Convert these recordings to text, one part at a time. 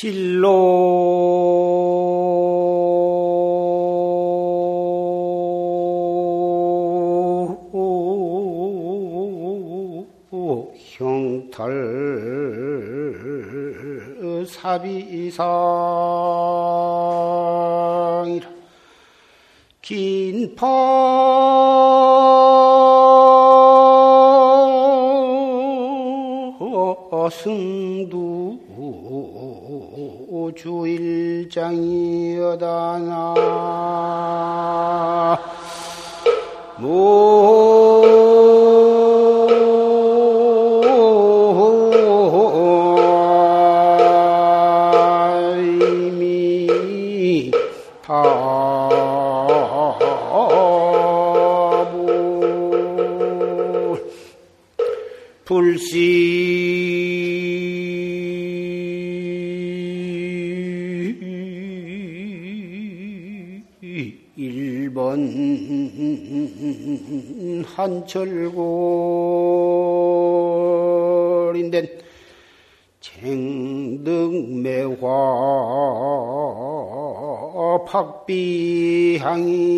진로. 형탈 사비상이라. 긴파. 승두 주일장이여다나 한철골인데 쟁등매화 박비향이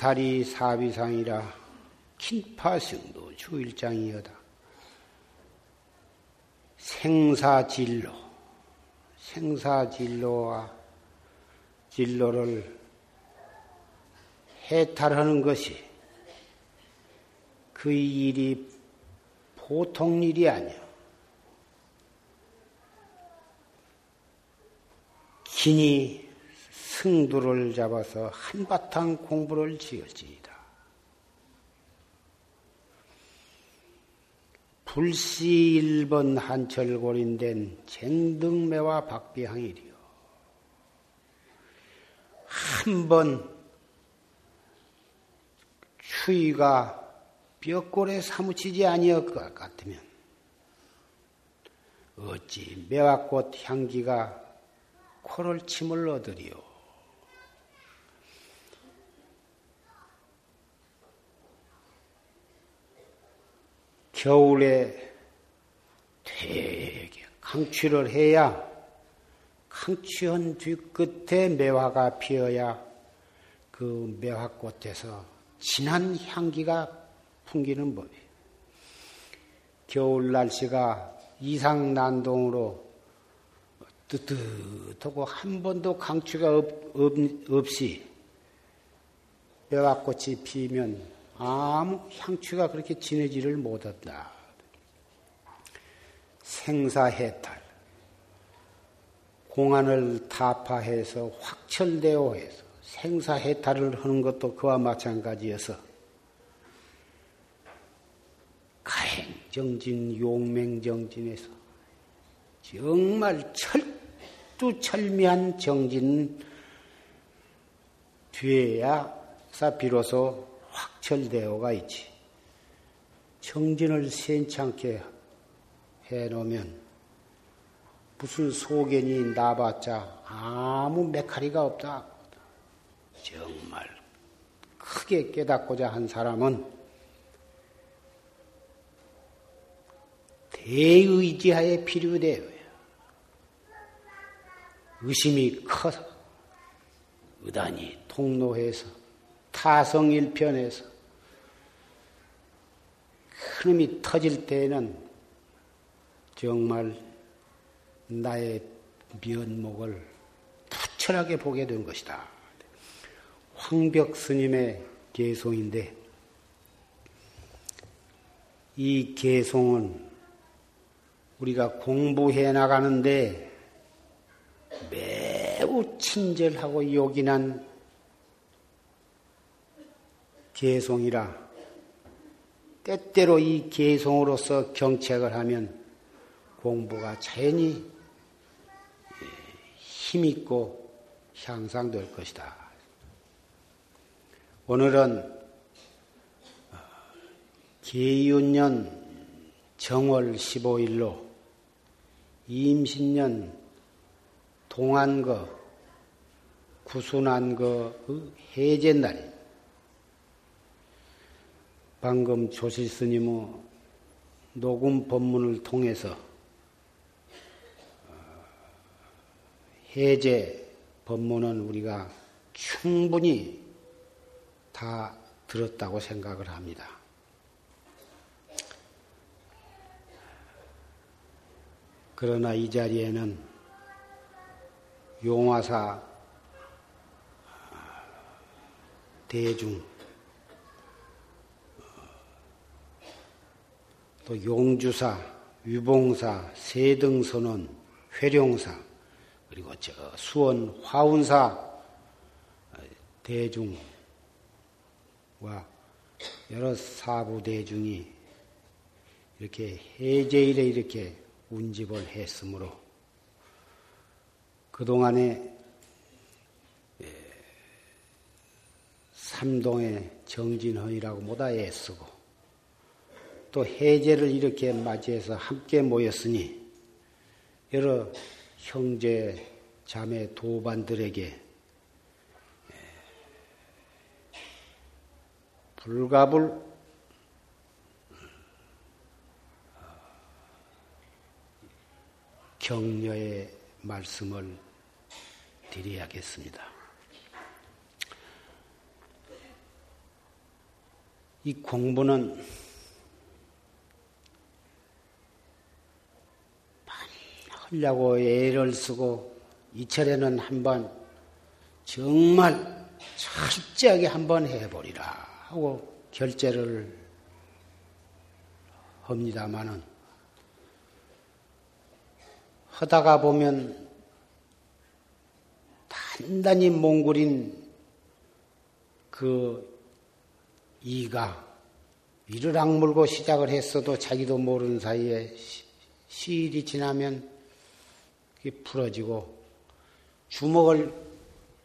형탈이 사비상이라 긴파승도 주일장이여다. 생사진로, 생사진로와 진로를 해탈하는 것이 그 일이 보통 일이 아니야. 긴이 승두를 잡아서 한바탕 공부를 지을지이다. 불시 일번 한철골인된 쟁등매와 박비항이리요. 한 번 추위가 뼈골에 사무치지 아니할 것 같으면 어찌 매화꽃 향기가 코를 침을 얻으리요. 겨울에 되게 강취를 해야 강취한 뒤끝에 매화가 피어야 그 매화꽃에서 진한 향기가 풍기는 법이에요. 겨울 날씨가 이상 난동으로 뜨뜻하고 한 번도 강추가 없, 없, 없이 매화꽃이 피면 아무 향취가 그렇게 진해지를 못한다. 생사해탈. 공안을 타파해서 확철되어 해서 생사해탈을 하는 것도 그와 마찬가지여서 가행정진, 용맹정진에서 정말 철두철미한 정진 뒤에야 비로소 확철되어가 있지. 정진을 시원찮게 해놓으면 무슨 소견이 나봤자 아무 메카리가 없다. 정말 크게 깨닫고자 한 사람은 대의지하에 필요돼요. 의심이 커서 의단이 통로해서 타성일편에서 큰음이 터질 때에는 정말 나의 면목을 부철하게 보게 된 것이다. 황벽 스님의 개송인데 이 개송은 우리가 공부해 나가는데 매우 친절하고 요긴한 개송이라 때때로 이 개송으로서 경책을 하면 공부가 자연히 힘있고 향상될 것이다. 오늘은 계윤년 정월 15일로 임신년 동안거 구순한거 해제날입니다. 방금 조실 스님의 녹음 법문을 통해서 어, 해제 법문은 우리가 충분히 다 들었다고 생각을 합니다. 그러나 이 자리에는 용화사 대중 또 용주사, 유봉사, 세등선원, 회룡사 그리고 저 수원 화운사 대중과 여러 사부 대중이 이렇게 해제일에 이렇게 운집을 했으므로 그동안에 삼동의 정진헌이라고 못다 애쓰고 또 해제를 이렇게 맞이해서 함께 모였으니 여러 형제 자매 도반들에게 불갑을 격려의 말씀을 드려야겠습니다. 이 공부는 하려고 애를 쓰고 이철에는 한번 정말 철저하게 한번 해보리라 하고 결제를 합니다마는 하다가 보면 단단히 몽골인 그 이가 이를 악물고 시작을 했어도 자기도 모르는 사이에 시일이 지나면 풀어지고 주먹을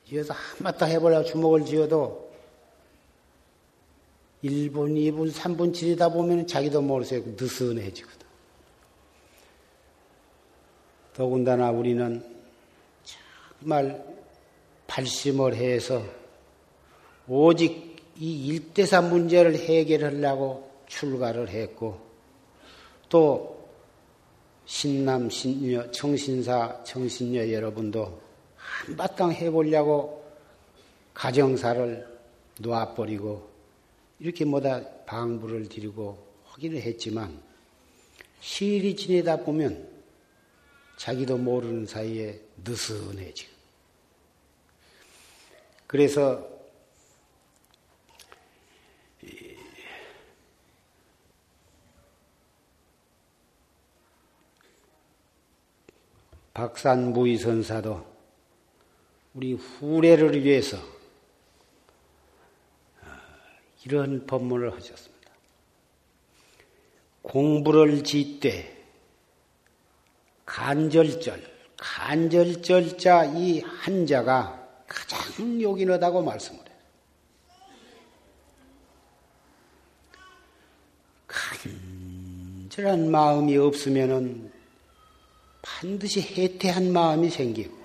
쥐어서 한바탕 해보려고 주먹을 쥐어도 1분, 2분, 3분 지르다 보면 자기도 모르게 느슨해지거든. 더군다나 우리는 정말 발심을 해서 오직 이 일대사 문제를 해결하려고 출가를 했고 또 신남, 신녀, 청신사, 청신녀 여러분도 한바탕 해보려고 가정사를 놓아버리고 이렇게 뭐다 방부를 드리고 하기는 했지만 시일이 지내다 보면 자기도 모르는 사이에 느슨해지고. 그래서 박산무의선사도 우리 후래를 위해서 어, 이런 법문을 하셨습니다. 공부를 짓되 간절절, 간절절자 이 한자가 가장 요긴하다고 말씀을 해요. 간절한 마음이 없으면은 반드시 해태한 마음이 생기고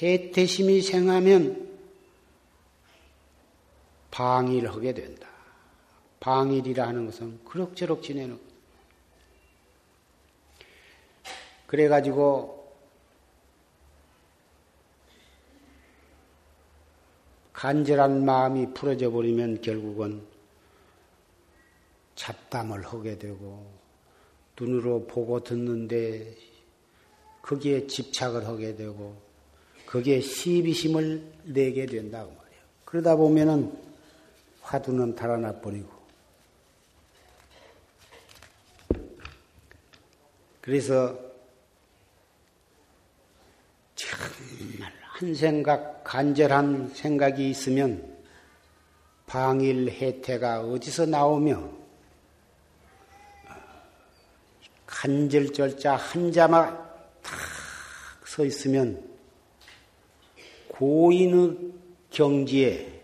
해태심이 생하면 방일을 하게 된다. 방일이라 하는 것은 그럭저럭 지내는 것. 그래가지고 간절한 마음이 풀어져 버리면 결국은 잡담을 하게 되고 눈으로 보고 듣는데 거기에 집착을 하게 되고 거기에 시비심을 내게 된다고 말이에요. 그러다 보면은 화두는 달아나 버리고 그래서 정말 한 생각 간절한 생각이 있으면 방일 혜태가 어디서 나오며 간절절자 한자만 탁 서 있으면 고인의 경지에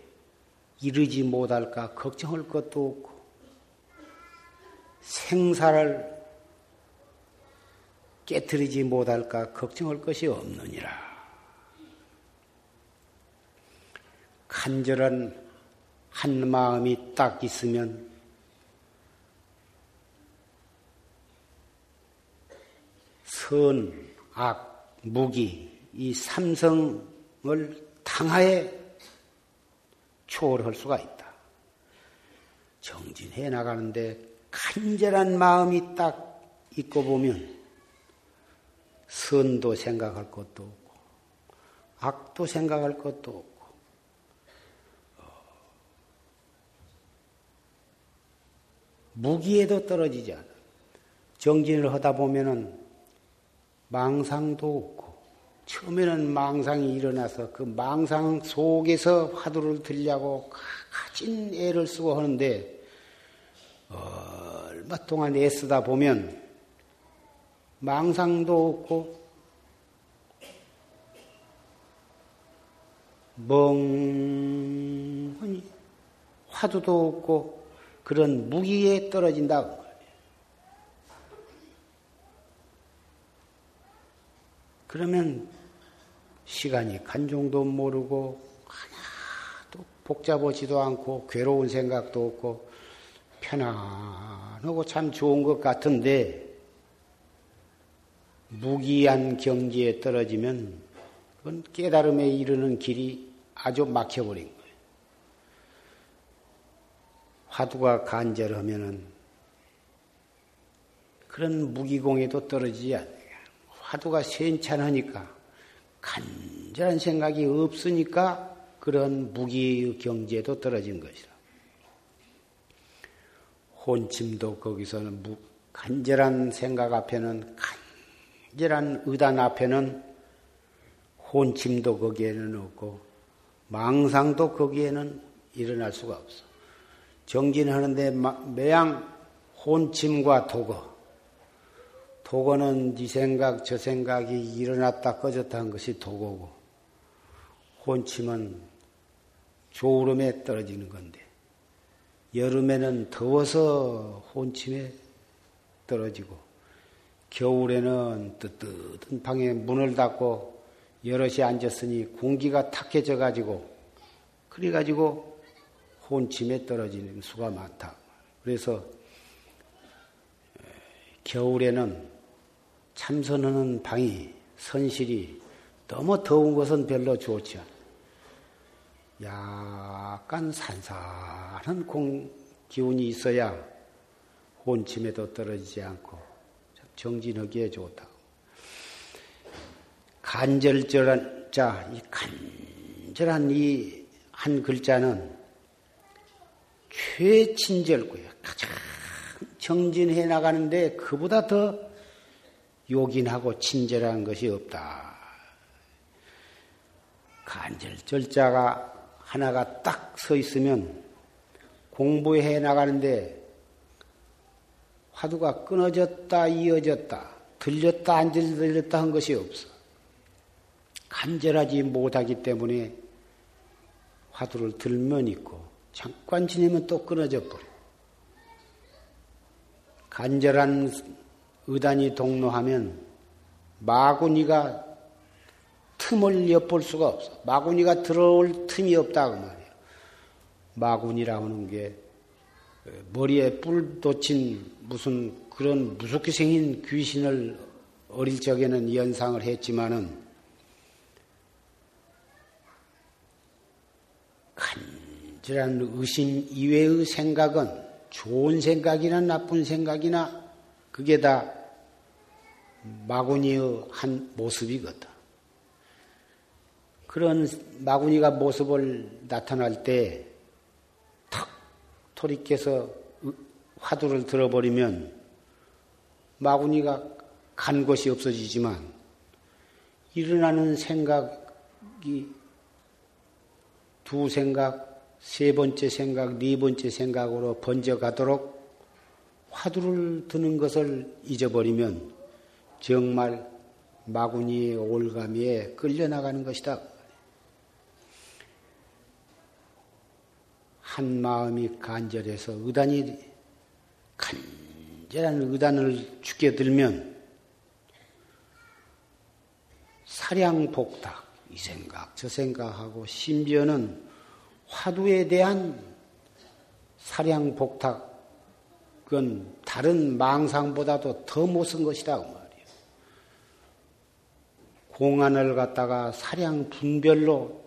이르지 못할까 걱정할 것도 없고 생사를 깨뜨리지 못할까 걱정할 것이 없느니라. 간절한 한 마음이 딱 있으면 선, 악, 무기 이 삼성을 당하에 초월할 수가 있다. 정진해 나가는데 간절한 마음이 딱 있고 보면 선도 생각할 것도 없고 악도 생각할 것도 없고 어, 무기에도 떨어지지 않아. 정진을 하다 보면은 망상도 없고 처음에는 망상이 일어나서 그 망상 속에서 화두를 들려고 가진 애를 쓰고 하는데 얼마 동안 애쓰다 보면 망상도 없고 멍하니 화두도 없고 그런 무기에 떨어진다. 그러면 시간이 간 정도 모르고 하나도 복잡하지도 않고 괴로운 생각도 없고 편안하고 참 좋은 것 같은데 무기한 경지에 떨어지면 그건 깨달음에 이르는 길이 아주 막혀버린 거예요. 화두가 간절하면은 그런 무기공에도 떨어지지 않아요. 화두가 센찬하니까 간절한 생각이 없으니까 그런 무기 경지에도 떨어진 것이다. 혼침도 거기서는 간절한 생각 앞에는 간절한 의단 앞에는 혼침도 거기에는 없고 망상도 거기에는 일어날 수가 없어. 정진하는데 매양 혼침과 도거. 도거는 네 생각, 저 생각이 일어났다 꺼졌다 한 것이 도거고, 혼침은 조울음에 떨어지는 건데, 여름에는 더워서 혼침에 떨어지고, 겨울에는 뜨뜻한 방에 문을 닫고 여럿이 앉았으니 공기가 탁해져 가지고 그래 가지고 혼침에 떨어지는 수가 많다. 그래서 겨울에는 참선하는 방이 선실이 너무 더운 것은 별로 좋지 않아. 약간 산산한 공 기운이 있어야 혼침에도 떨어지지 않고 정진하기에 좋다. 간절절한 자, 이 간절한 이 한 글자는 최친절구예요. 가장 정진해 나가는데 그보다 더 요긴하고 친절한 것이 없다. 간절절자가 하나가 딱 서 있으면 공부해 나가는데 화두가 끊어졌다, 이어졌다, 들렸다, 안 들렸다 한 것이 없어. 간절하지 못하기 때문에 화두를 들면 있고, 잠깐 지내면 또 끊어져 버려. 간절한 의단이 동로하면 마구니가 틈을 엿볼 수가 없어. 마구니가 들어올 틈이 없다고 말이에요. 마구니라고 하는 게 머리에 뿔 돋친 무슨 그런 무섭게 생긴 귀신을 어릴 적에는 연상을 했지만은 간절한 의심 이외의 생각은 좋은 생각이나 나쁜 생각이나 그게 다 마구니의 한 모습이거든. 그런 마구니가 모습을 나타날 때탁 토리께서 화두를 들어버리면 마구니가 간 것이 없어지지만 일어나는 생각이 두 생각, 세 번째 생각, 네 번째 생각으로 번져가도록 화두를 드는 것을 잊어버리면 정말 마구니의 올가미에 끌려나가는 것이다. 한 마음이 간절해서 의단이 간절한 의단을 죽게 들면 사량복탁 이 생각 저 생각하고 심지어는 화두에 대한 사량복탁 그건 다른 망상보다도 더 못쓴 것이다 그. 공안을 갖다가 사량 분별로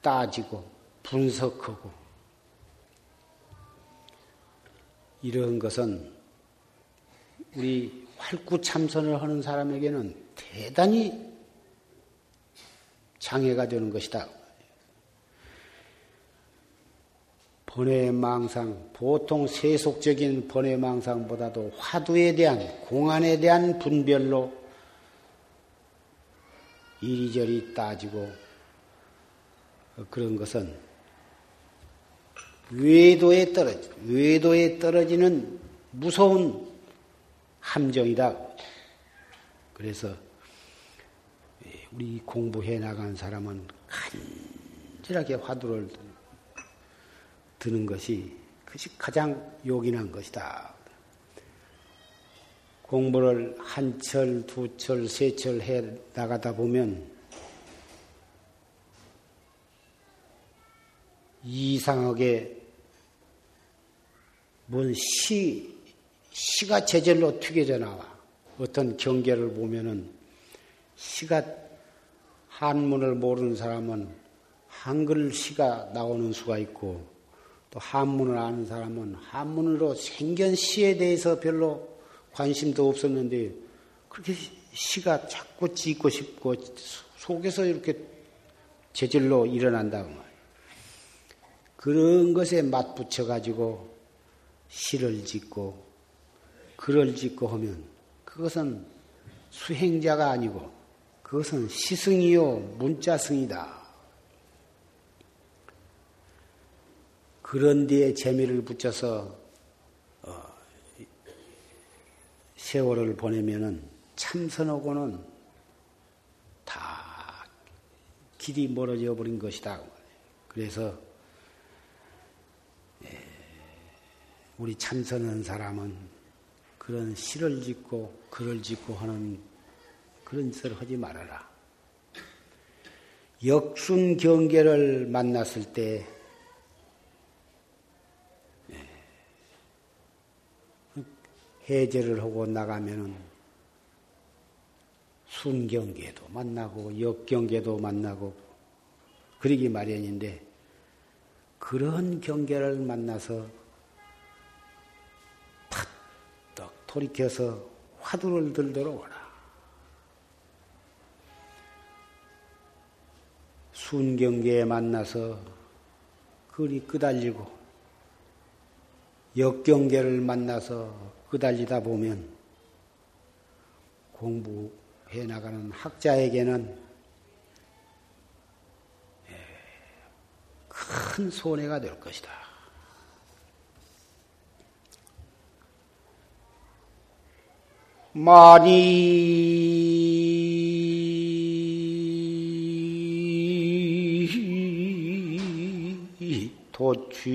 따지고 분석하고 이런 것은 우리 활구 참선을 하는 사람에게는 대단히 장애가 되는 것이다. 번외망상, 보통 세속적인 번외망상보다도 화두에 대한, 공안에 대한 분별로 이리저리 따지고 그런 것은 외도에 떨어지, 외도에 떨어지는 무서운 함정이다. 그래서 우리 공부해 나간 사람은 간절하게 화두를 드는 것이 그것이 가장 요긴한 것이다. 공부를 한 철, 두 철, 세 철 해 나가다 보면 이상하게 뭔 시, 시가 제절로 튀겨져 나와. 어떤 경계를 보면은 시가 한문을 모르는 사람은 한글 시가 나오는 수가 있고 또 한문을 아는 사람은 한문으로 생견 시에 대해서 별로 관심도 없었는데 그렇게 시가 자꾸 짓고 싶고 속에서 이렇게 재질로 일어난다고 말이에요. 그런 것에 맞붙여 가지고 시를 짓고 글을 짓고 하면 그것은 수행자가 아니고 그것은 시승이요 문자승이다. 그런 뒤에 재미를 붙여서 어, 세월을 보내면은 참선하고는 다 길이 멀어져 버린 것이다. 그래서 예, 우리 참선한 사람은 그런 시를 짓고 글을 짓고 하는 그런 짓을 하지 말아라. 역순 경계를 만났을 때 해제를 하고 나가면은 순경계도 만나고 역경계도 만나고 그러기 마련인데 그런 경계를 만나서 팍떡 돌이켜서 화두를 들도록 오라. 순경계에 만나서 그리 끄달리고 역경계를 만나서 끄달리다 보면 공부해 나가는 학자에게는 예, 큰 손해가 될 것이다. 많이 도취이리다.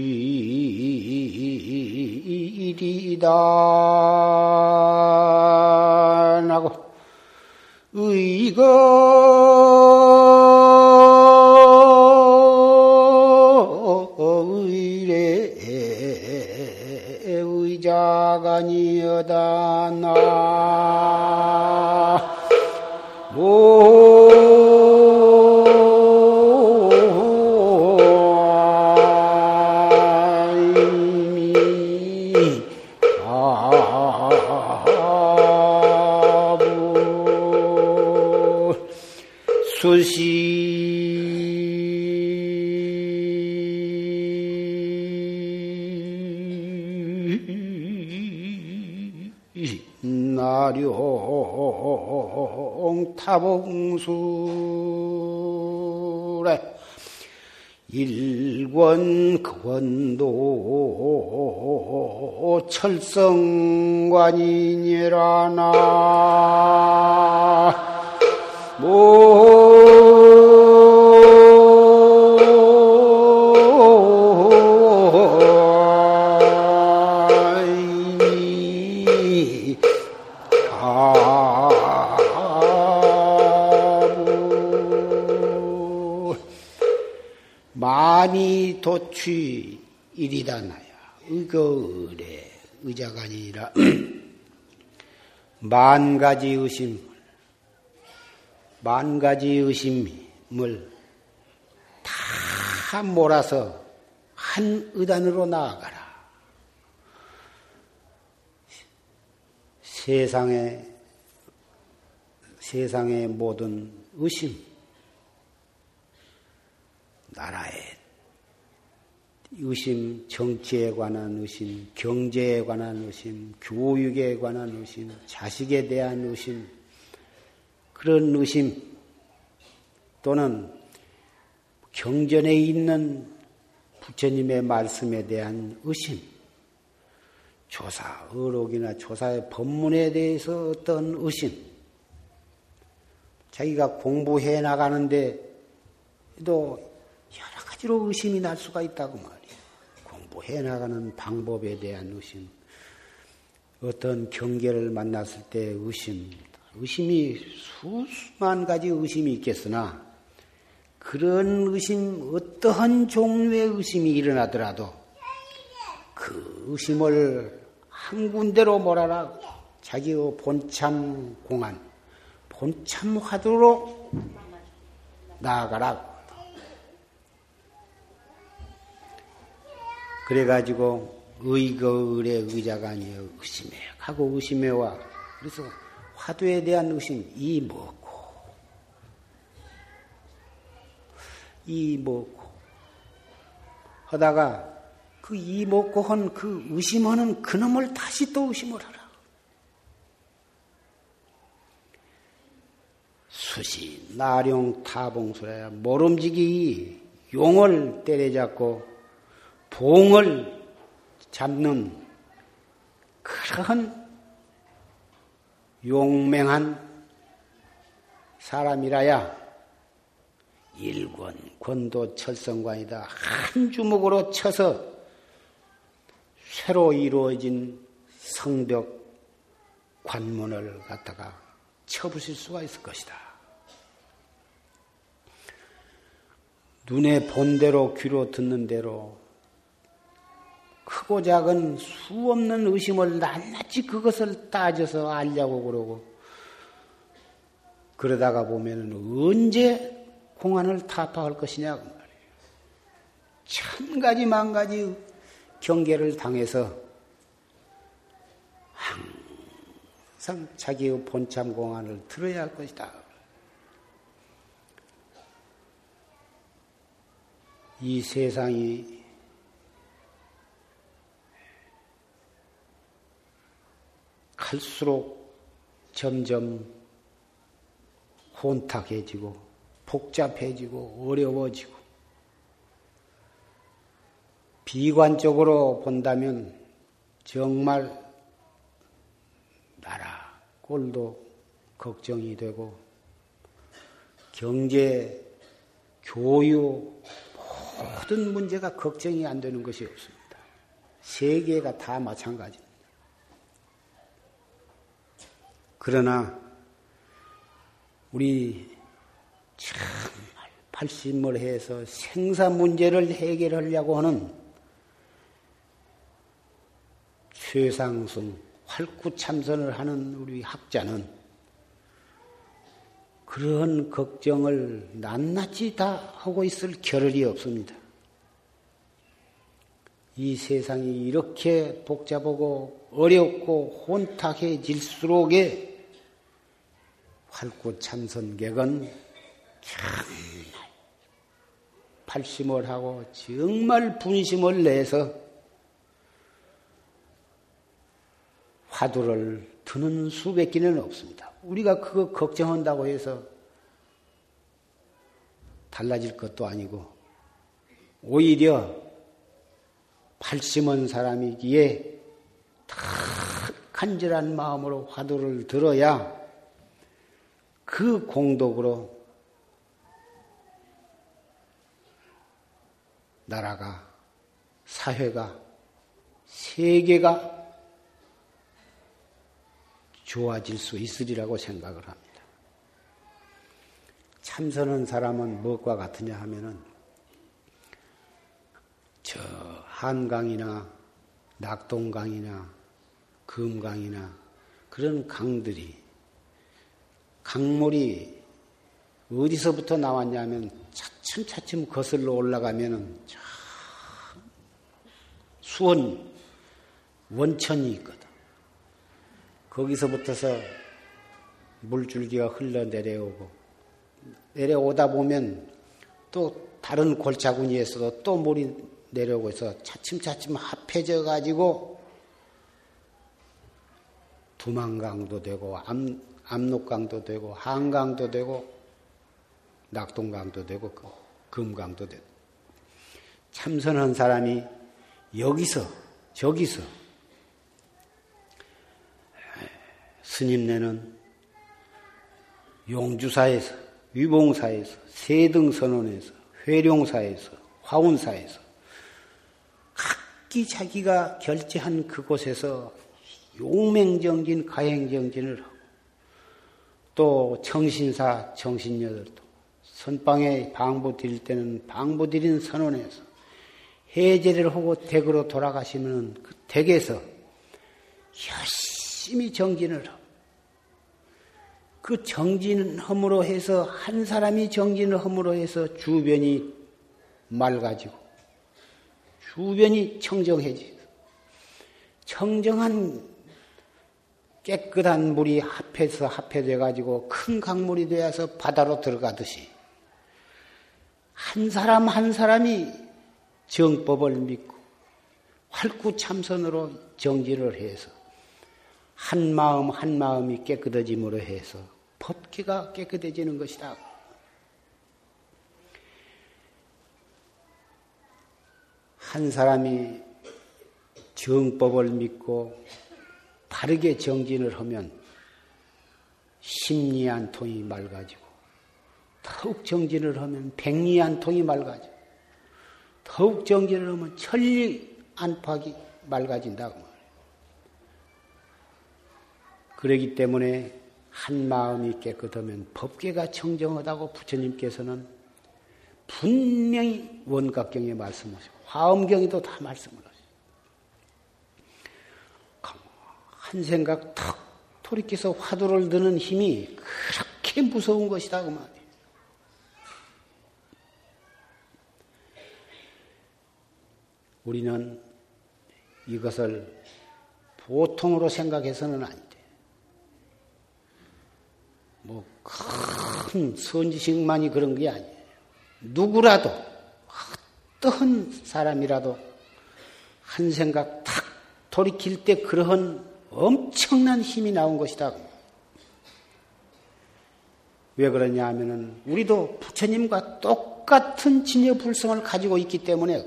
하고 의거 의래 의자가니여다. 나 타봉술에 일권 권도 철성관이니라나. 모 많이 도취 일이다나야. 의거의뢰 의자가 아니라. 만 가지 의심. 만 가지 의심을 다 몰아서 한 의단으로 나아가라. 세상의 세상의 모든 의심, 나라의 의심, 정치에 관한 의심, 경제에 관한 의심, 교육에 관한 의심, 자식에 대한 의심, 그런 의심 또는 경전에 있는 부처님의 말씀에 대한 의심, 조사, 의록이나 조사의 법문에 대해서 어떤 의심, 자기가 공부해 나가는데 도 여러 가지로 의심이 날 수가 있다고 말이에요. 공부해 나가는 방법에 대한 의심, 어떤 경계를 만났을 때 의심, 의심이 수만 가지 의심이 있겠으나 그런 의심, 어떠한 종류의 의심이 일어나더라도 그 의심을 한 군데로 몰아라 자기의 본참 공안, 본참 화두로 나아가라. 그래가지고 의거을의 의자가 아니에요. 의심해. 하고 의심해 와. 그래서 화두에 대한 의심, 이 뭐고, 이 뭐고, 하다가 그이 먹고 한 그 의심하는 그놈을 다시 또 의심을 하라. 수시, 나룡, 타봉소라야 모름지기 용을 때려잡고 봉을 잡는 그런 용맹한 사람이라야 일권 권도 철성관이다. 한 주먹으로 쳐서 새로 이루어진 성벽 관문을 갖다가 쳐부실 수가 있을 것이다. 눈에 본 대로 귀로 듣는 대로 크고 작은 수 없는 의심을 낱낱이 그것을 따져서 알려고 그러고 그러다가 보면은 언제 공안을 타파할 것이냐 그 말이에요. 천 가지 만 가지 경계를 당해서 항상 자기의 본참 공안을 들어야 할 것이다. 이 세상이 갈수록 점점 혼탁해지고 복잡해지고 어려워지고 비관적으로 본다면 정말 나라 꼴도 걱정이 되고 경제, 교육 모든 문제가 걱정이 안 되는 것이 없습니다. 세계가 다 마찬가지입니다. 그러나 우리 정말 발심을 해서 생사 문제를 해결하려고 하는 최상승 활구 참선을 하는 우리 학자는 그런 걱정을 낱낱이 다 하고 있을 겨를이 없습니다. 이 세상이 이렇게 복잡하고 어렵고 혼탁해질수록에 활구참선객은 정말 발심을 하고 정말 분심을 내서 화두를 드는 수밖에는 없습니다. 우리가 그거 걱정한다고 해서 달라질 것도 아니고 오히려 발심한 사람이기에 다 간절한 마음으로 화두를 들어야 그 공덕으로 나라가, 사회가, 세계가 좋아질 수 있으리라고 생각을 합니다. 참선한 사람은 무엇과 같으냐 하면은 저 한강이나 낙동강이나 금강이나 그런 강들이 강물이 어디서부터 나왔냐면 차츰차츰 거슬러 올라가면은 수원 원천이 있거든. 거기서부터서 물줄기가 흘러 내려오고 내려오다 보면 또 다른 골짜구니에서도 또 물이 내려오고 해서 차츰차츰 합해져 가지고 두만강도 되고 암, 압록강도 되고 한강도 되고 낙동강도 되고 그 금강도 되고. 참선한 사람이 여기서 저기서 스님네는 용주사에서 위봉사에서 세등선원에서 회룡사에서 화운사에서 각기 자기가 결제한 그곳에서 용맹정진, 가행정진을 하고 또 청신사, 청신녀들도 선방에 방부 드릴 때는 방부 드린 선원에서 해제를 하고 댁으로 돌아가시면 그 댁에서 열심히 정진을 하고 그 정진함으로 해서 한 사람이 정진을 함으로 해서 주변이 맑아지고 주변이 청정해지고 청정한 깨끗한 물이 합해서 합해져 가지고 큰 강물이 되어서 바다로 들어가듯이 한 사람 한 사람이 정법을 믿고 활구참선으로 정지를 해서 한 마음 한 마음이 깨끗해짐으로 해서 법기가 깨끗해지는 것이다. 한 사람이 정법을 믿고 바르게 정진을 하면 심리 한 통이 맑아지고 더욱 정진을 하면 백리 한 통이 맑아지고 더욱 정진을 하면 천리 안팎이 맑아진다고. 그러기 때문에 한 마음이 깨끗하면 법계가 청정하다고 부처님께서는 분명히 원각경에 말씀하시고 화엄경에도 다 말씀을 하시고 한 생각 탁 돌이켜서 화두를 드는 힘이 그렇게 무서운 것이다 그 말이에요. 우리는 이것을 보통으로 생각해서는 안 돼. 뭐, 큰 선지식만이 그런 게 아니에요. 누구라도, 어떠한 사람이라도 한 생각 탁 돌이킬 때 그러한 엄청난 힘이 나온 것이다. 왜 그러냐 하면은 우리도 부처님과 똑같은 진여 불성을 가지고 있기 때문에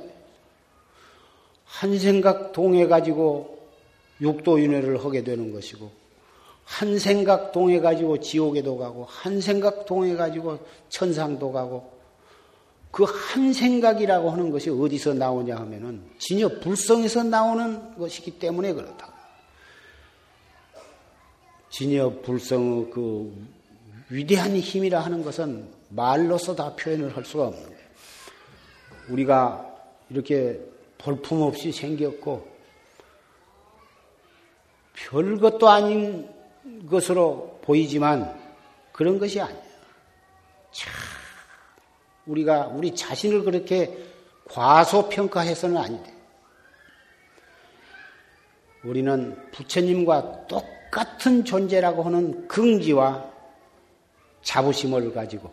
한 생각 동해 가지고 육도 윤회를 하게 되는 것이고 한 생각 동해 가지고 지옥에도 가고 한 생각 동해 가지고 천상도 가고 그 한 생각이라고 하는 것이 어디서 나오냐 하면은 진여 불성에서 나오는 것이기 때문에 그렇다. 진여 불성의 그 위대한 힘이라 하는 것은 말로서 다 표현을 할 수가 없는 거예요. 우리가 이렇게 볼품없이 생겼고 별것도 아닌 것으로 보이지만 그런 것이 아니에요. 참 우리가 우리 자신을 그렇게 과소평가해서는 아닌데 우리는 부처님과 똑똑 같은 존재라고 하는 긍지와 자부심을 가지고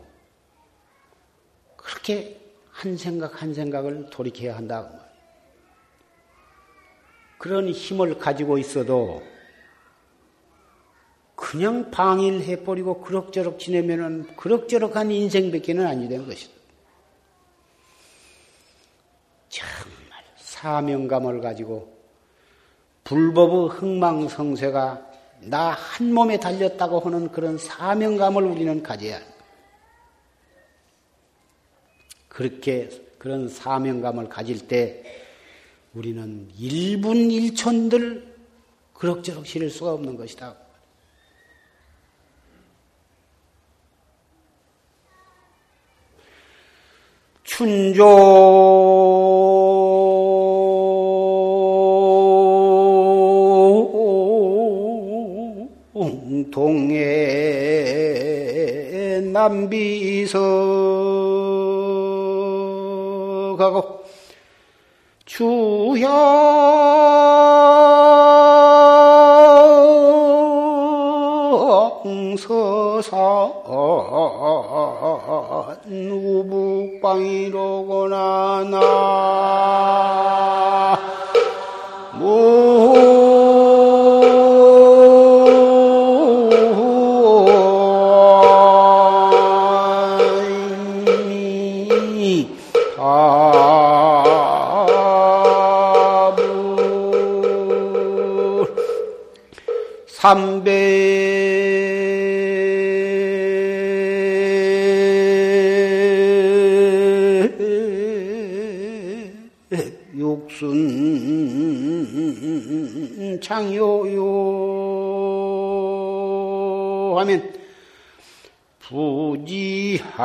그렇게 한 생각 한 생각을 돌이켜야 한다. 그런 힘을 가지고 있어도 그냥 방일해버리고 그럭저럭 지내면은 그럭저럭한 인생밖에는 아니 된 것이다. 정말 사명감을 가지고 불법의 흥망성쇠가 나 한 몸에 달렸다고 하는 그런 사명감을 우리는 가져야 합니다. 그렇게 그런 사명감을 가질 때 우리는 1분 1천들 그럭저럭 실을 수가 없는 것이다. 춘조 동해 남비석하고 주향서산 우북방이로구나 나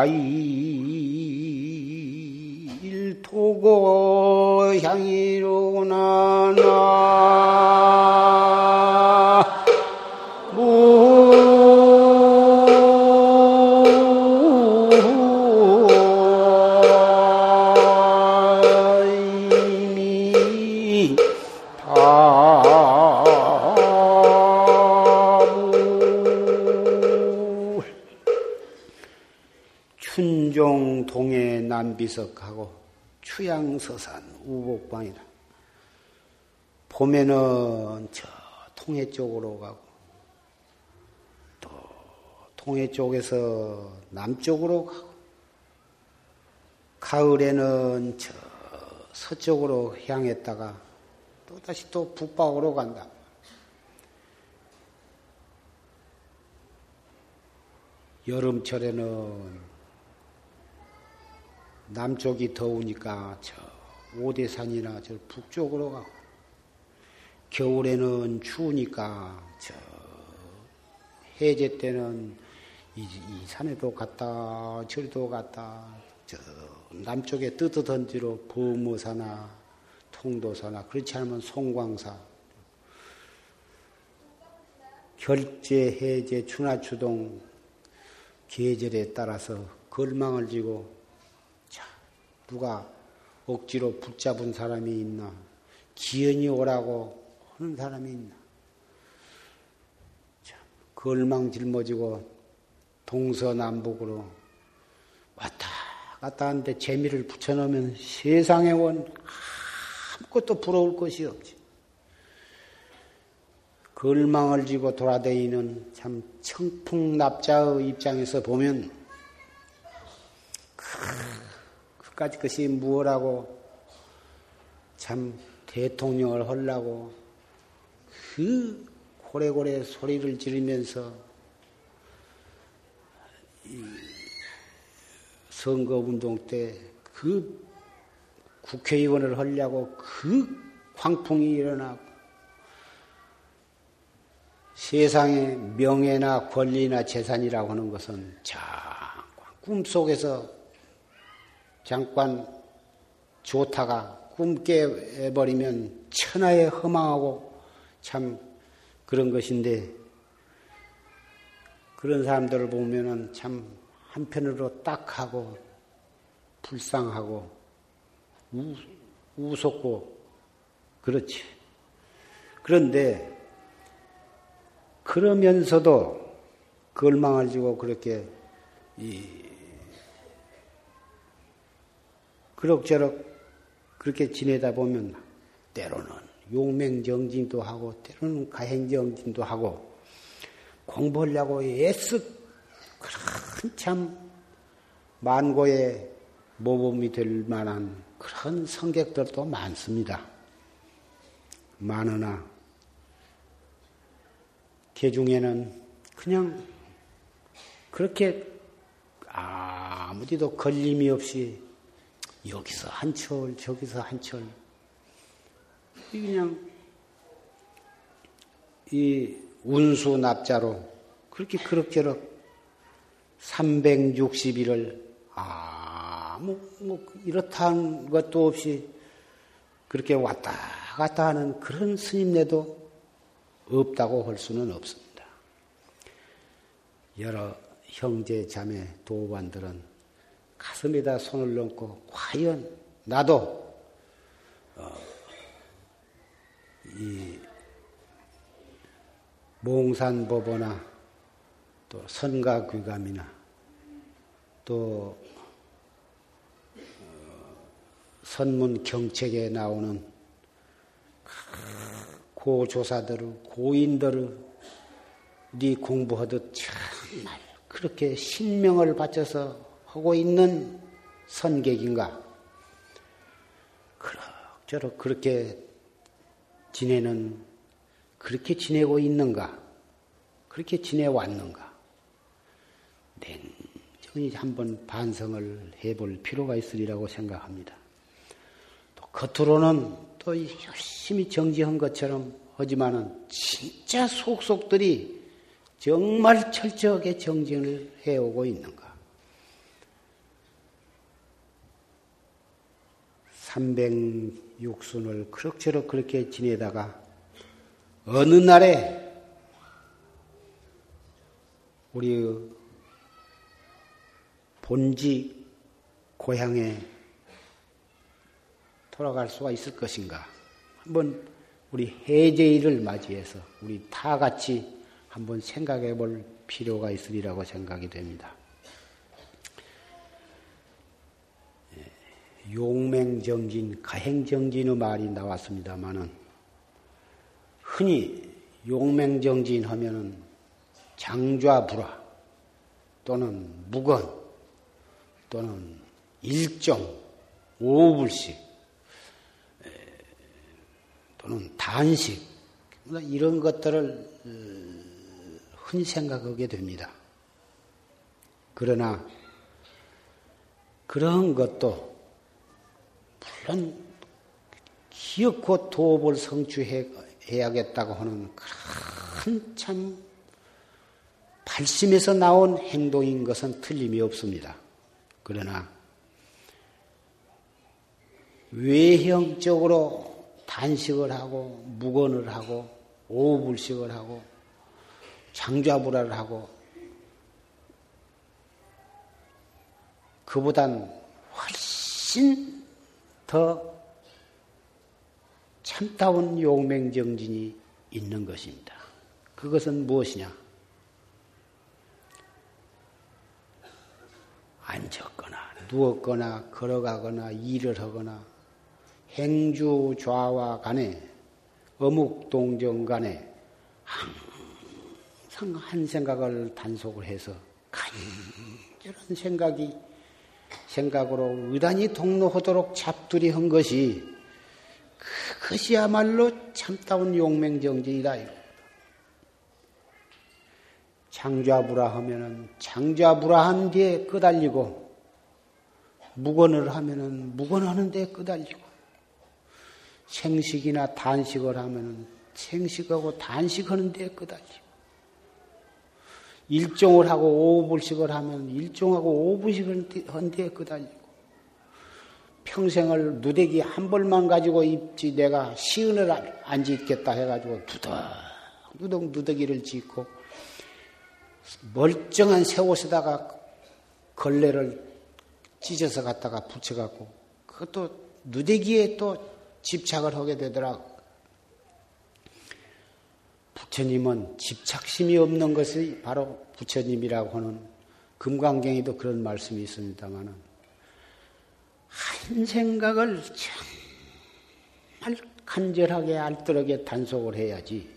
부 서산 우복방이다. 봄에는 저 통해 쪽으로 가고 또 통해 쪽에서 남쪽으로 가고 가을에는 저 서쪽으로 향했다가 또 다시 또 북방으로 간다. 여름철에는 남쪽이 더우니까 저 오대산이나 저 북쪽으로 가고. 겨울에는 추우니까 저 해제 때는 이, 이 산에도 갔다 저리도 갔다 저 남쪽에 뜨뜻한 뒤로 범어사나 통도사나 그렇지 않으면 송광사. 결제 해제 추나 추동 계절에 따라서 걸망을 지고 자 누가 억지로 붙잡은 사람이 있나 기연이 오라고 하는 사람이 있나 참 걸망 짊어지고 동서남북으로 왔다 갔다 하는데 재미를 붙여놓으면 세상에 원 아무것도 부러울 것이 없지. 걸망을 지고 돌아다니는 참 청풍납자의 입장에서 보면 그까지 것이 무엇라고 참 대통령을 하려고 그 고래고래 소리를 지르면서 선거운동 때 그 국회의원을 하려고 그 광풍이 일어나고 세상의 명예나 권리나 재산이라고 하는 것은 잠깐 꿈속에서 잠깐 좋다가 꿈 깨버리면 천하에 허망하고 참 그런 것인데 그런 사람들을 보면은 참 한편으로 딱하고 불쌍하고 우, 우습고 그렇지. 그런데 그러면서도 걸망을 지고 그렇게 이 그럭저럭 그렇게 지내다 보면 때로는 용맹정진도 하고 때로는 가행정진도 하고 공부하려고 애쓰 그런 참 만고의 모범이 될 만한 그런 성격들도 많습니다. 많으나 개 중에는 그냥 그렇게 아무데도 걸림이 없이 여기서 한 철 저기서 한 철 그냥 이 운수 납자로 그렇게 그럭저럭 360일을 아무 뭐 이렇다는 것도 없이 그렇게 왔다 갔다 하는 그런 스님네도 없다고 할 수는 없습니다. 여러 형제 자매 도반들은 가슴에다 손을 얹고 과연 나도 어, 이 몽산법어나 또 선가귀감이나 또 어, 선문 경책에 나오는 고조사들, 고인들이 공부하듯 정말 그렇게 신명을 바쳐서 하고 있는 선객인가? 그럭저럭 그렇게 지내는, 그렇게 지내고 있는가? 그렇게 지내왔는가? 냉정히 한번 반성을 해볼 필요가 있으리라고 생각합니다. 또 겉으로는 또 열심히 정지한 것처럼 하지만은 진짜 속속들이 정말 철저하게 정진을 해오고 있는가? 306순을 그럭저럭 그렇게 지내다가 어느 날에 우리 본지 고향에 돌아갈 수가 있을 것인가? 한번 우리 해제일을 맞이해서 우리 다 같이 한번 생각해 볼 필요가 있으리라고 생각이 됩니다. 용맹정진, 가행정진의 말이 나왔습니다만은 흔히 용맹정진 하면은 장좌불화 또는 무건 또는 일정, 오불식, 또는 단식, 이런 것들을 어, 흔히 생각하게 됩니다. 그러나 그런 것도 물론 기어코 도업을 성취해야겠다고 하는 그런 참 발심에서 나온 행동인 것은 틀림이 없습니다. 그러나 외형적으로 단식을 하고 무건을 하고 오불식을 하고 장좌불화를 하고 그보단 훨씬 더 참다운 용맹정진이 있는 것입니다. 그것은 무엇이냐? 앉았거나 누웠거나 걸어가거나 일을 하거나 행주 좌와 간에 어묵 동정 간에 항상 한 생각을 단속을 해서 간절한 생각이 생각으로 의단이 동로하도록 잡두리 한 것이 그것이야말로 참다운 용맹정진이다. 장좌불화 하면은 장좌불화한 뒤에 끄달리고 무건을 하면은 무건하는 데 끄달리고 생식이나 단식을 하면은 생식하고 단식하는 데 끄달리고 일종을 하고 오불식을 하면 일종하고 오불식을 한데 끄달리고 평생을 누대기 한 벌만 가지고 입지 내가 시은을 안 짓겠다 해가지고 누덕 누덕 누더기를 짓고 멀쩡한 새 옷에다가 걸레를 찢어서 갖다가 붙여갖고 그것도 누대기에 또 집착을 하게 되더라고. 부처님은 집착심이 없는 것이 바로 부처님이라고 하는 금강경에도 그런 말씀이 있습니다만은 한 생각을 정말 간절하게 알뜰하게 단속을 해야지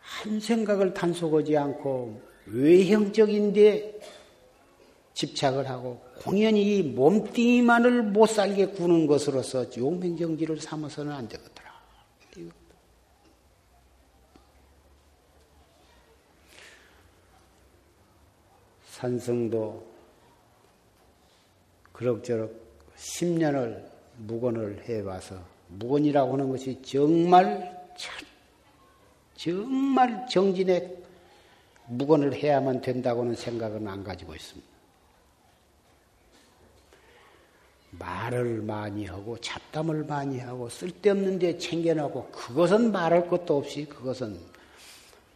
한 생각을 단속하지 않고 외형적인데 집착을 하고 공연히 몸뚱이만을 못 살게 구는 것으로서 용맹정지를 삼아서는 안 되거더라. 산성도 그럭저럭 10년을 무건을 해봐서 무건이라고 하는 것이 정말 정말 정진에 무건을 해야만 된다고는 생각은 안 가지고 있습니다. 말을 많이 하고 잡담을 많이 하고 쓸데없는 데 챙겨놓고 그것은 말할 것도 없이 그것은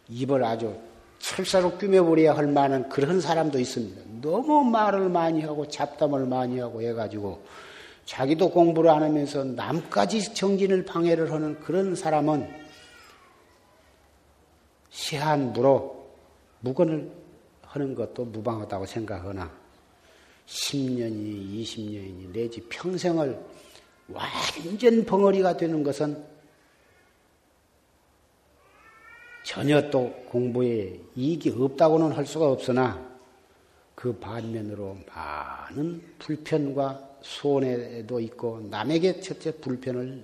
입을 아주 철사로 꾸며버려야 할 만한 그런 사람도 있습니다. 너무 말을 많이 하고 잡담을 많이 하고 해가지고 자기도 공부를 안 하면서 남까지 정진을 방해를 하는 그런 사람은 시한무로 무건을 하는 것도 무방하다고 생각하나 10년이니 20년이니 내지 평생을 완전 벙어리가 되는 것은 전혀 또 공부에 이익이 없다고는 할 수가 없으나 그 반면으로 많은 불편과 손해도 있고 남에게 첫째 불편을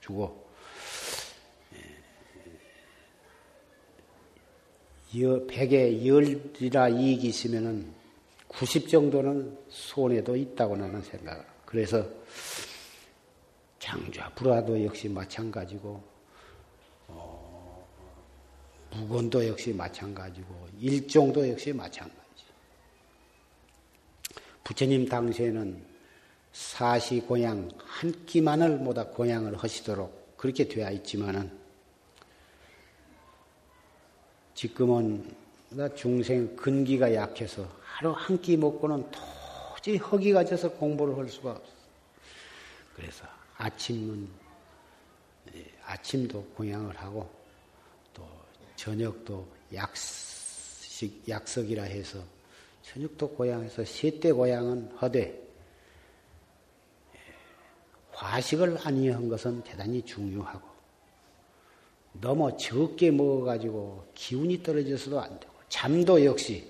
주고 백에 열이라 이익이 있으면은 90 정도는 손해도 있다고 나는 생각. 그래서 장좌 불화도 역시 마찬가지고 어, 무건도 역시 마찬가지고 일종도 역시 마찬가지. 부처님 당시에는 사시 고향 한 끼만을 모다 고향을 하시도록 그렇게 되어 있지만은 지금은 중생 근기가 약해서 하루 한 끼 먹고는 도저히 허기가 져서 공부를 할 수가 없어. 그래서 아침은 예, 아침도 공양을 하고 또 저녁도 약식 약석이라 해서 저녁도 고향에서 세대 고향은 허되 화식을 아니한 것은 대단히 중요하고 너무 적게 먹어가지고 기운이 떨어져서도 안 되고 잠도 역시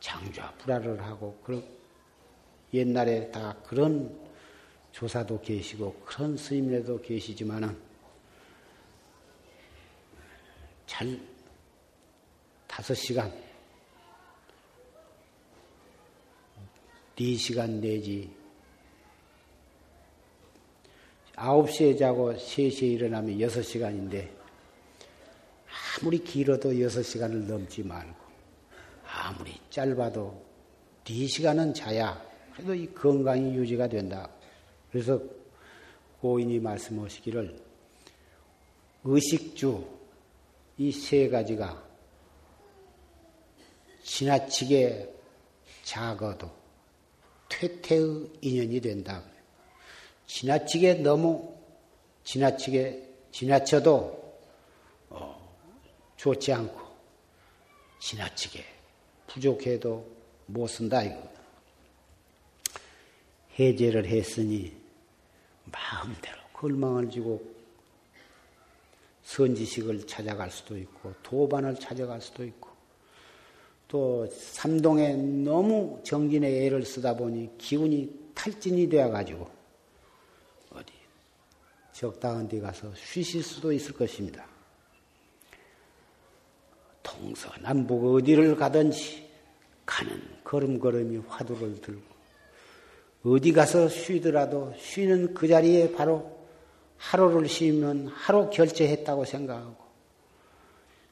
장좌 불화를 하고 그런 옛날에 다 그런 조사도 계시고 그런 스님들도 계시지만은 잘 다섯 시간 네 시간 내지 아홉 시에 자고 세시에 일어나면 여섯 시간인데 아무리 길어도 여섯 시간을 넘지 말고 아무리 짧아도 네 시간은 자야 그래도 이 건강이 유지가 된다. 그래서 고인이 말씀하시기를 의식주 이 세 가지가 지나치게 작아도 퇴퇴의 인연이 된다. 지나치게 너무 지나치게 지나쳐도 어, 좋지 않고 지나치게 부족해도 못 쓴다 이거. 해제를 했으니 마음대로 걸망을 지고 선지식을 찾아갈 수도 있고 도반을 찾아갈 수도 있고 또 삼동에 너무 정진의 애를 쓰다 보니 기운이 탈진이 되어 가지고 어디 적당한 데 가서 쉬실 수도 있을 것입니다. 동서남북 어디를 가든지 가는 걸음걸음이 화두를 들고 어디 가서 쉬더라도 쉬는 그 자리에 바로 하루를 쉬면 하루 결제했다고 생각하고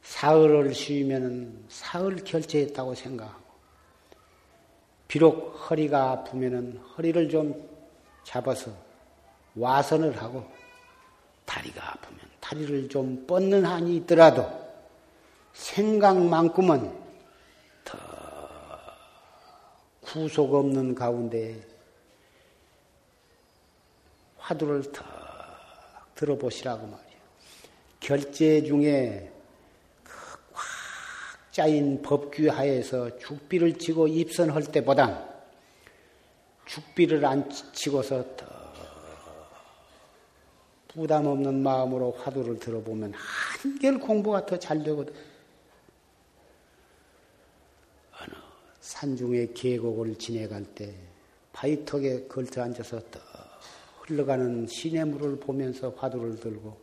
사흘을 쉬면 사흘 결제했다고 생각하고 비록 허리가 아프면 허리를 좀 잡아서 와선을 하고 다리가 아프면 다리를 좀 뻗는 한이 있더라도 생각만큼은 더 구속 없는 가운데 화두를 더 들어보시라고 말이에요. 결제 중에 그꽉 짜인 법규 하에서 죽비를 치고 입선할 때보다 죽비를 안 치고서 더 부담 없는 마음으로 화두를 들어보면 한결 공부가 더 잘 되거든. 산중의 계곡을 지내갈 때 바위턱에 걸터 앉아서 떠 흘러가는 시냇물을 보면서 화두를 들고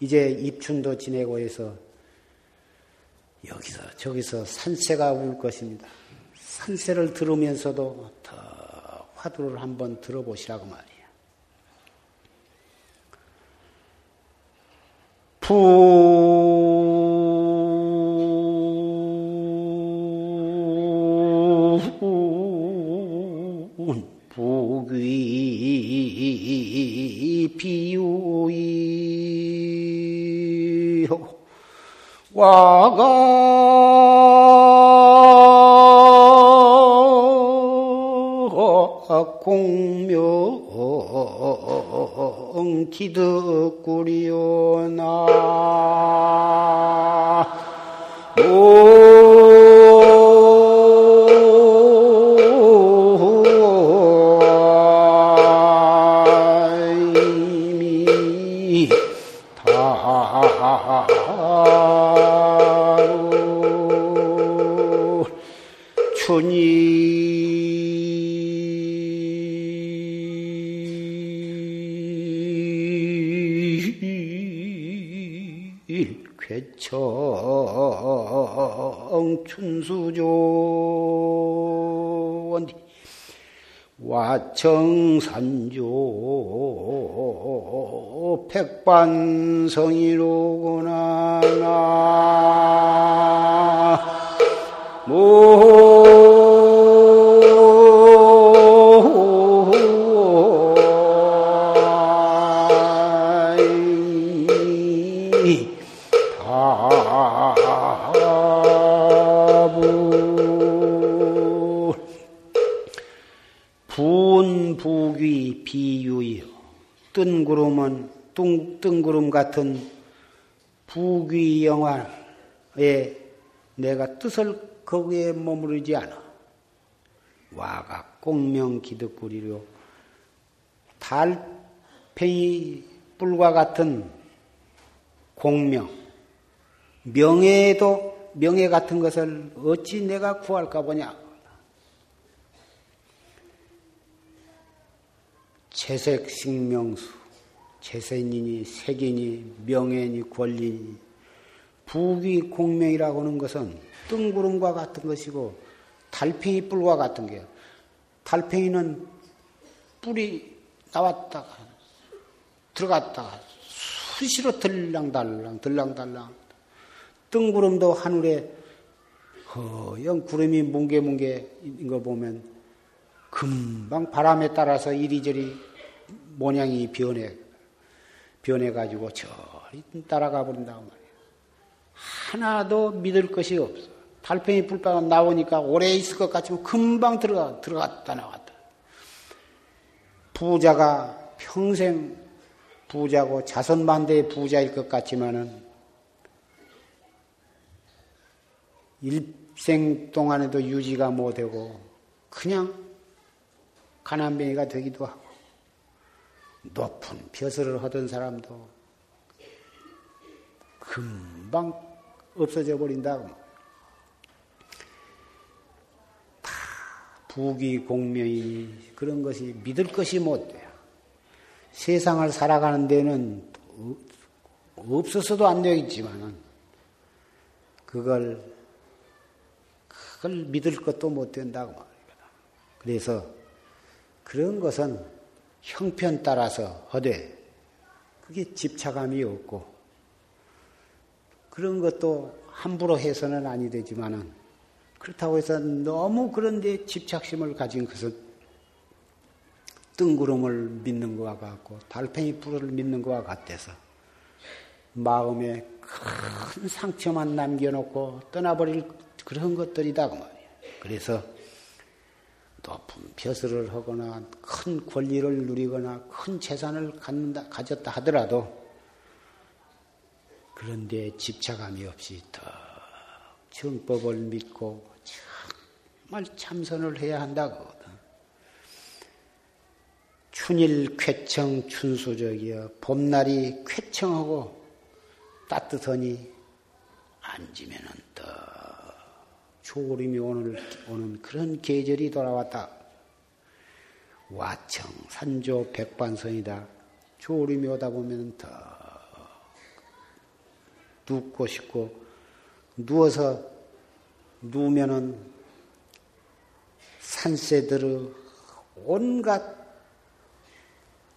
이제 입춘도 지내고 해서 여기서 저기서 산새가 울 것입니다. 산새를 들으면서도 더 화두를 한번 들어보시라고 말이야. 푸 기 와청산조 백반성이로구나. 뜬 같은 부귀 영화에 내가 뜻을 거기에 머무르지 않아. 와가 공명 기득구리로 달팽이 뿔과 같은 공명, 명예도 명예 같은 것을 어찌 내가 구할까 보냐. 채색 식명수, 재생이니 색이니 명예니 권리니 부귀 공명이라고 하는 것은 뜬구름과 같은 것이고 달팽이 뿔과 같은 게요. 달팽이는 뿔이 나왔다가 들어갔다가 수시로 들랑달랑 들랑달랑 뜬구름도 하늘에 허영 구름이 뭉게뭉게인 거 보면 금방 바람에 따라서 이리저리 모양이 변해, 변해가지고 저리 따라가 버린다고 말이에요. 하나도 믿을 것이 없어. 달팽이 불바가 나오니까 오래 있을 것 같지만 금방 들어가, 들어갔다 나왔다. 부자가 평생 부자고 자선반대의 부자일 것 같지만은 일생 동안에도 유지가 못되고 그냥 가난뱅이가 되기도 하고 높은 벼슬을 하던 사람도 금방 없어져 버린다고. 다 부귀 공명이 그런 것이 믿을 것이 못 돼요. 세상을 살아가는 데는 없어서도 안 되겠지만은 그걸 그걸 믿을 것도 못 된다고 말입니다. 그래서 그런 것은 형편 따라서 하되 그게 집착감이 없고 그런 것도 함부로 해서는 아니 되지만은 그렇다고 해서 너무 그런데 집착심을 가진 것은 뜬구름을 믿는 것과 같고 달팽이 뿔을 믿는 것과 같아서 마음에 큰 상처만 남겨놓고 떠나버릴 그런 것들이다 그 말이에요. 그래서 높은 벼슬을 하거나 큰 권리를 누리거나 큰 재산을 갖는다, 가졌다 하더라도 그런데 집착함이 없이 더 정법을 믿고 정말 참선을 해야 한다거든. 춘일 쾌청 춘수적이여 봄날이 쾌청하고 따뜻하니 앉으면은 더 초림이 오늘, 오는 그런 계절이 돌아왔다. 와청, 산조, 백반선이다. 초림이 오다 보면 더 눕고 싶고, 누워서 누우면은 산새들의 온갖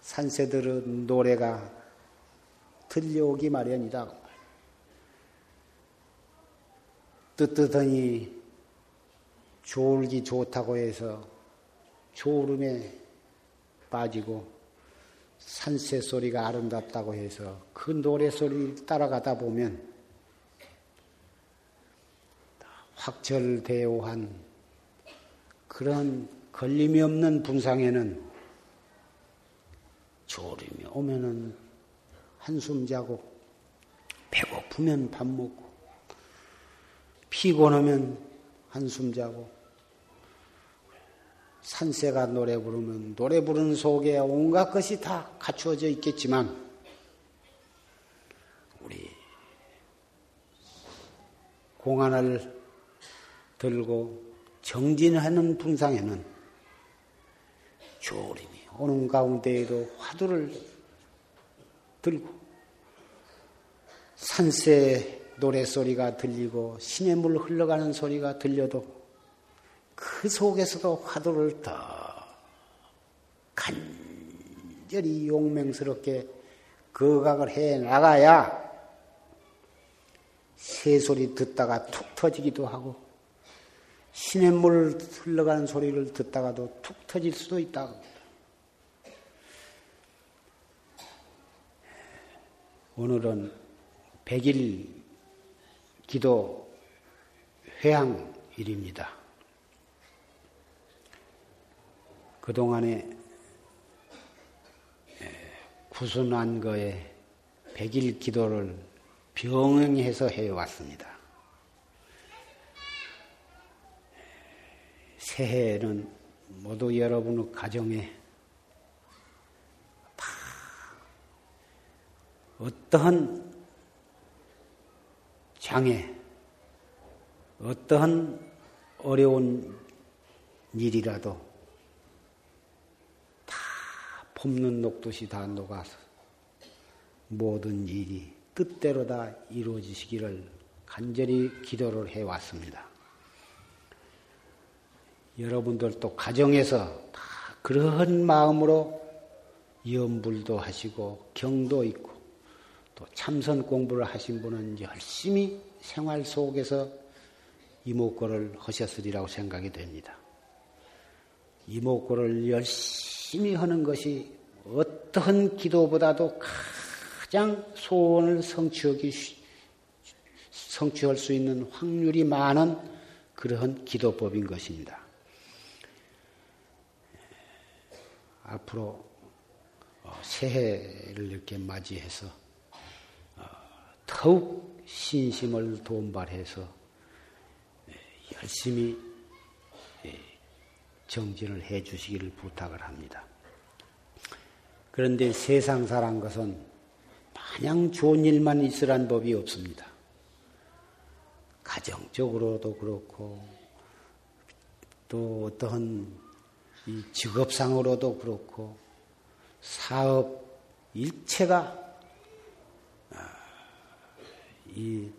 산새들의 노래가 들려오기 마련이다. 뜨뜻하니 졸기 좋다고 해서 졸음에 빠지고 산새 소리가 아름답다고 해서 그 노래 소리 따라가다 보면 확철대오한 그런 걸림이 없는 분상에는 졸음이 오면은 한숨 자고 배고프면 밥 먹고 피곤하면 한숨 자고 산새가 노래 부르면 노래 부르는 속에 온갖 것이 다 갖추어져 있겠지만 우리 공안을 들고 정진하는 분상에는 조림이 오는 가운데에도 화두를 들고 산새 노래 소리가 들리고 시냇물 흘러가는 소리가 들려도 그 속에서도 화두를 더 간절히 용맹스럽게 거각을 해 나가야 새소리 듣다가 툭 터지기도 하고 시냇물 흘러가는 소리를 듣다가도 툭 터질 수도 합니다. 오늘은 100일 기도 회향일입니다. 그동안에 구순한 거에 백일 기도를 병행해서 해왔습니다. 새해에는 모두 여러분의 가정에 다 어떠한 장애, 어떠한 어려운 일이라도 폼는 녹듯이 다 녹아서 모든 일이 뜻대로 다 이루어지시기를 간절히 기도를 해왔습니다. 여러분들도 가정에서 다 그러한 마음으로 염불도 하시고 경도 있고 또 참선 공부를 하신 분은 열심히 생활 속에서 이목구를 하셨으리라고 생각이 됩니다. 이목구를 열심히 열심히 하는 것이 어떠한 기도보다도 가장 소원을 성취하기, 성취할 수 있는 확률이 많은 그러한 기도법인 것입니다. 앞으로 어, 새해를 이렇게 맞이해서 어, 더욱 신심을 돈발해서 열심히 정진을 해 주시기를 부탁을 합니다. 그런데 세상 사람 것은 마냥 좋은 일만 있으란 법이 없습니다. 가정적으로도 그렇고 또 어떠한 이 직업상으로도 그렇고 사업 일체가 아, 이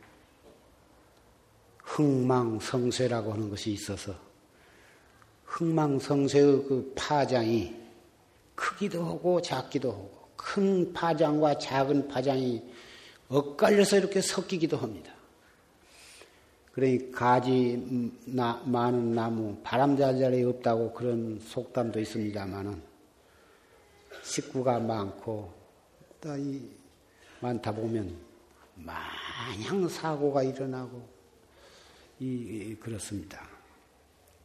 흥망성쇠라고 하는 것이 있어서 흥망성쇠의 그 파장이 크기도 하고 작기도 하고 큰 파장과 작은 파장이 엇갈려서 이렇게 섞이기도 합니다. 그러니 가지 나, 많은 나무 바람자리 없다고 그런 속담도 있습니다만은 식구가 많고 또이 많다 보면 마냥 사고가 일어나고 이 그렇습니다.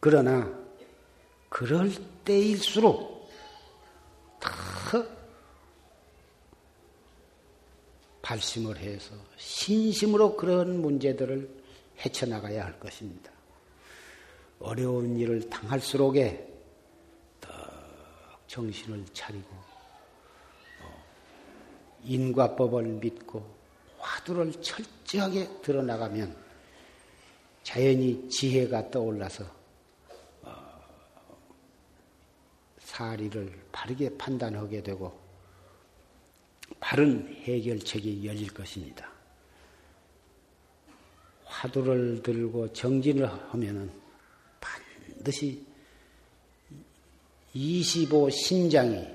그러나 그럴 때일수록 더 발심을 해서 신심으로 그런 문제들을 헤쳐나가야 할 것입니다. 어려운 일을 당할수록에 더 정신을 차리고 어, 인과법을 믿고 화두를 철저하게 드러나가면 자연히 지혜가 떠올라서 사리를 바르게 판단하게 되고 바른 해결책이 열릴 것입니다. 화두를 들고 정진을 하면은 반드시 25 신장이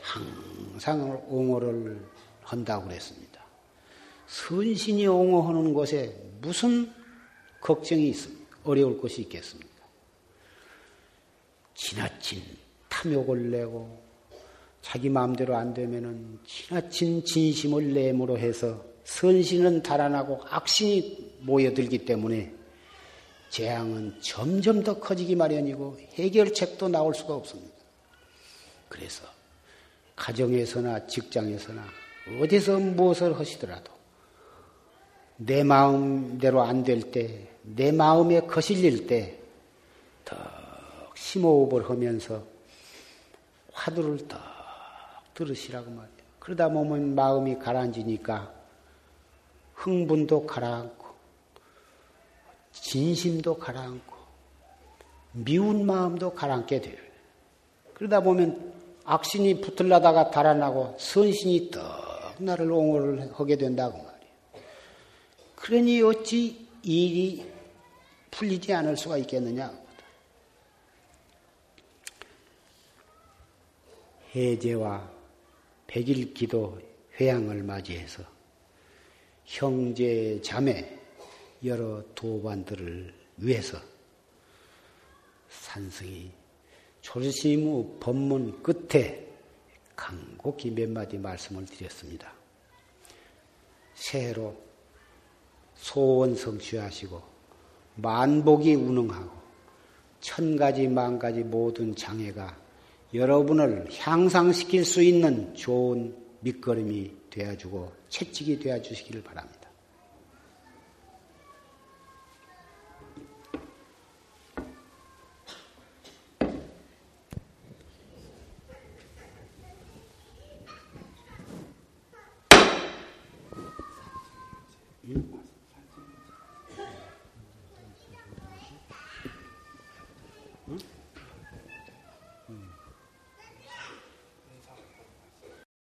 항상 옹호를 한다고 그랬습니다. 선신이 옹호하는 곳에 무슨 걱정이 있습니까? 어려울 것이 있겠습니까? 지나친 탐욕을 내고 자기 마음대로 안 되면은 지나친 진심을 내므로 해서 선신은 달아나고 악신이 모여들기 때문에 재앙은 점점 더 커지기 마련이고 해결책도 나올 수가 없습니다. 그래서 가정에서나 직장에서나 어디서 무엇을 하시더라도 내 마음대로 안 될 때, 내 마음에 거실릴 때, 더 심호흡을 하면서 화두를 더 들으시라고 말이에요. 그러다 보면 마음이 가라앉으니까 흥분도 가라앉고, 진심도 가라앉고, 미운 마음도 가라앉게 돼요. 그러다 보면 악신이 붙을라다가 달아나고 선신이 떡 나를 옹호를 하게 된다고 말이에요. 그러니 어찌 일이 풀리지 않을 수가 있겠느냐? 해제와 백일 기도 회양을 맞이해서 형제 자매 여러 도반들을 위해서 산승이 조심무 법문 끝에 간곡히 몇 마디 말씀을 드렸습니다. 새해로 소원 성취하시고 만복이 운응하고 천 가지 만 가지 모든 장애가 여러분을 향상시킬 수 있는 좋은 밑거름이 되어주고 채찍이 되어주시기를 바랍니다.